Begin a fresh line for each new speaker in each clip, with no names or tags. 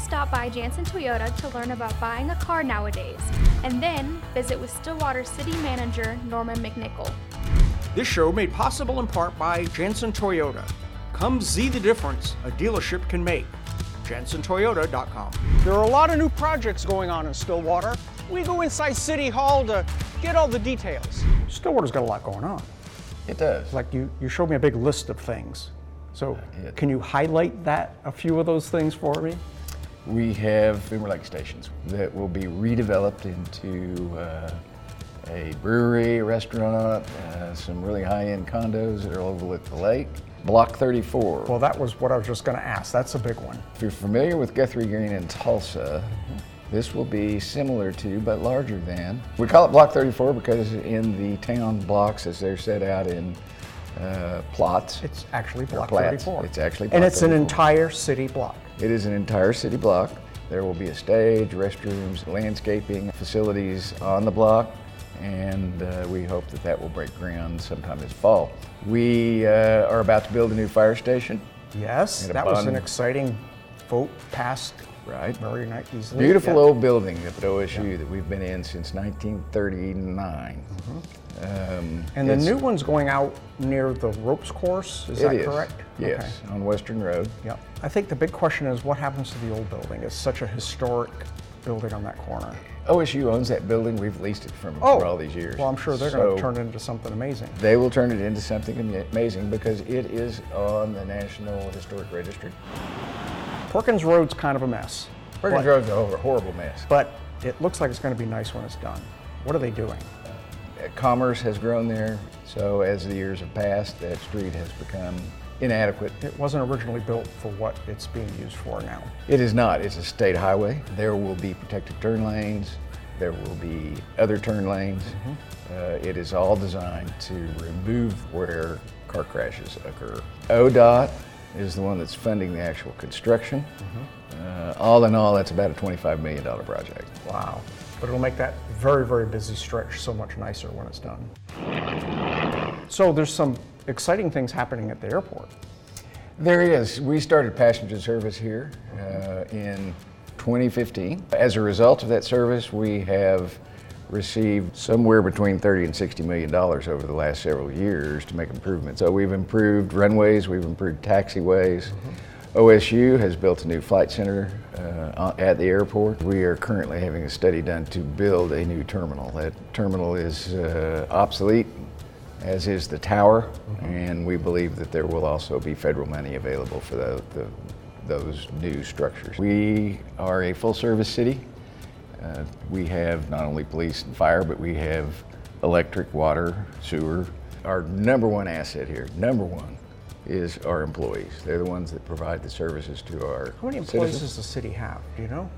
stop by Jansen Toyota to learn about buying a car nowadays, and then visit with Stillwater City Manager Norman McNickle.
This show made possible in part by Jansen Toyota. Come see the difference a dealership can make. JansenToyota.com.
There are a lot of new projects going on in Stillwater. We go inside City Hall to get all the details.
Stillwater's got a lot going on.
It does.
Like you, you showed me a big list of things. So can you highlight that, a few of those things for me?
We have Boomer Lake stations that will be redeveloped into uh, a brewery, a restaurant, uh, some really high-end condos that will overlook the lake. Block 34.
Well, that was what I was just going to ask. That's a big one.
if you're familiar with Guthrie Green in Tulsa, this will be similar to, but larger than. We call it Block 34 because in the town blocks, as they're set out in uh, plots,
It's actually Block
plats,
34.
It's actually
and
Block
it's an entire city block.
It is an entire city block. There will be a stage, restrooms, landscaping facilities on the block, and uh, we hope that that will break ground sometime this fall. We uh, are about to build a new fire station.
Yes,
And
that was an exciting vote passed
Right.
very nice. easily.
Beautiful
Yeah.
old building up at OSU that we've been in since 1939. Um,
Mm-hmm. And the new one's going out near the ropes course. Is that
is,
correct?
Yes, on Western Road.
Yeah. I think the big question is what happens to the old building? It's such a historic building on that corner.
OSU owns that building. We've leased it from
Oh,
for all these years.
Well, I'm sure they're going to turn it into something amazing.
They will turn it into something amazing because it is on the National Historic Registry.
Perkins Road's kind of a mess.
Perkins
but,
Road's a horrible mess.
but it looks like it's going to be nice when it's done. What are they doing?
Uh, Commerce has grown there, so as the years have passed, that street has become inadequate.
It wasn't originally built for what it's being used for now.
It is not. It's a state highway. There will be protected turn lanes. There will be other turn lanes. Uh, it is all designed to remove where car crashes occur. ODOT is the one that's funding the actual construction. Uh, all in all, that's about a $25 million project.
Wow. But it'll make that very, very busy stretch so much nicer when it's done. So there's some exciting things happening at the airport.
There is. We started passenger service here uh, in 2015. As a result of that service, we have received somewhere between 30 and 60 million dollars over the last several years to make improvements. So we've improved runways, we've improved taxiways. OSU has built a new flight center uh, at the airport. We are currently having a study done to build a new terminal. That terminal is uh, obsolete as is the tower, and we believe that there will also be federal money available for the, the, those new structures. We are a full-service city. Uh, we have not only police and fire, but we have electric, water, sewer. Our number one asset here, number one, is our employees. They're the ones that provide the services to our
How many employees
citizens.
does the city have? Do you know?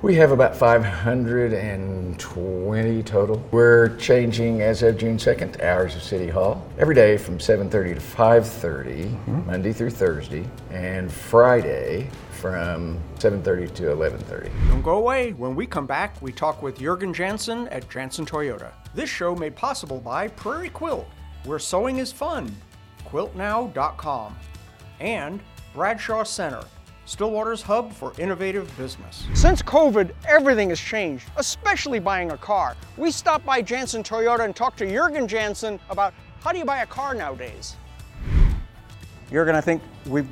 We have about 520 total. We're changing as of June 2nd hours of City Hall every day from 7:30 to 5:30, mm-hmm. Monday through Thursday, and Friday from 7:30 to 11:30.
Don't go away. When we come back, we talk with Jurgen Jansen at Jansen Toyota. This show made possible by Prairie Quilt, where sewing is fun. QuiltNow.com. And Bradshaw Center, Stillwater's hub for innovative business. Since COVID, everything has changed, especially buying a car. We stopped by Jansen Toyota and talked to Jurgen Jansen about how do you buy a car nowadays. Jurgen, I think we've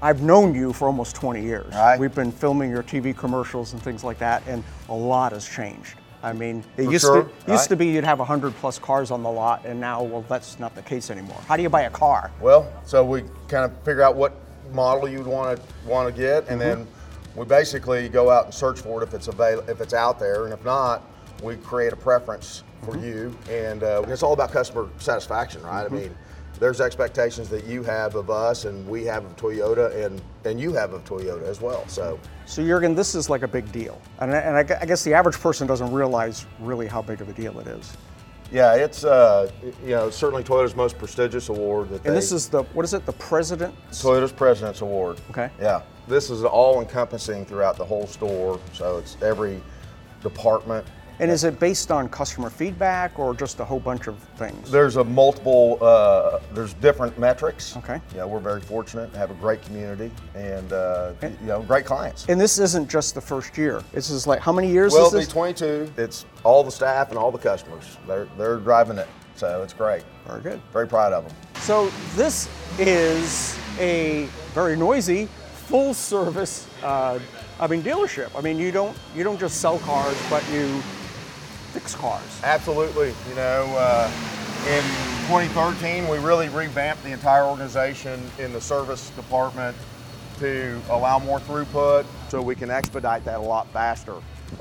I've known you for almost 20 years.
Right.
We've been filming your TV commercials and things like that, and a lot has changed. I mean, it
For
used
sure,
to used
right.
to be you'd have 100 plus cars on the lot, and now, well, that's not the case anymore. How do you buy a car?
Well, so we kind of figure out what model you'd want to want to get, and then mm-hmm. we basically go out and search for it if it's avail- if it's out there, and if not, we create a preference for mm-hmm. you, and uh, it's all about customer satisfaction, right? I mm-hmm. mean, there's expectations that you have of us, and we have of Toyota, and and you have of Toyota as well. So.
So, Jurgen, this is like a big deal, and, I- and I, I guess the average person doesn't realize really how big of a deal it is.
Yeah, it's uh, you know certainly Toyota's most prestigious award that
And
they,
this is the what is it? The president?
Toyota's President's Award.
Okay.
Yeah, this is all encompassing throughout the whole store, so it's every department
And is it based on customer feedback or just a whole bunch of things?
There's a multiple, uh, there's different metrics.
Okay.
Yeah, we're very fortunate to have a great community and, uh, you know, great clients.
And this isn't just the first year. This is like how many years
Well,
is
it'll be 22. It's all the staff and all the customers. They're, they're driving it. So it's great.
Very good.
Very proud of them.
So this is a very noisy, full service. Uh, I mean, dealership. I mean, you don't you don't just sell cars, but you fix cars.
Absolutely. You know, uh, in 2013, we really revamped the entire organization in the service department to allow more throughput so we can expedite that a lot faster.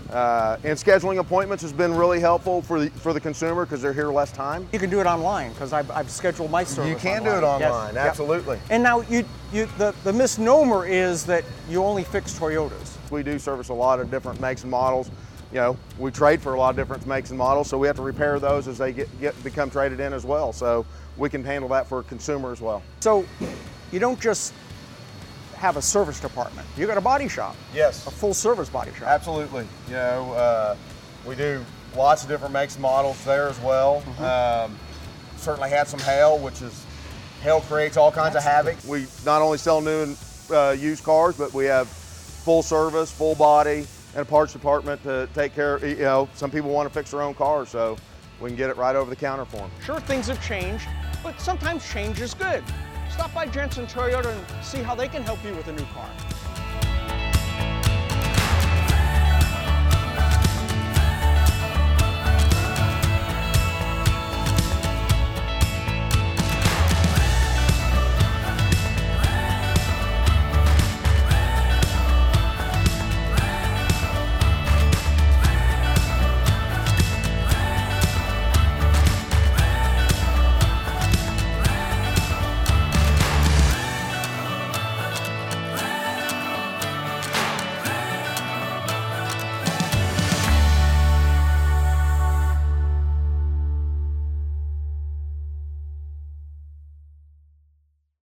Uh, and scheduling appointments has been really helpful for the, for the consumer because they're here less time.
You can do it online because I've, I've scheduled my service.
You can do it
Yes.
online,
Yep.
absolutely.
And now you you the, the misnomer is that you only fix Toyotas.
We do service a lot of different makes and models. You know, we trade for a lot of different makes and models, so we have to repair those as they get, get become traded in as well. So we can handle that for a consumer as well.
So you don't just have a service department. You got a body shop.
Yes.
A full service body shop.
Absolutely. You know, uh, we do lots of different makes and models there as well. Um, certainly had some hail, which is hail creates all kinds of havoc. We not only sell new and uh, used cars, but we have full service, full body, and a parts department to take care. of, You know, some people want to fix their own cars, so we can get it right over the counter for them.
Sure, things have changed, but sometimes change is good. Stop by Jansen Toyota and see how they can help you with a new car.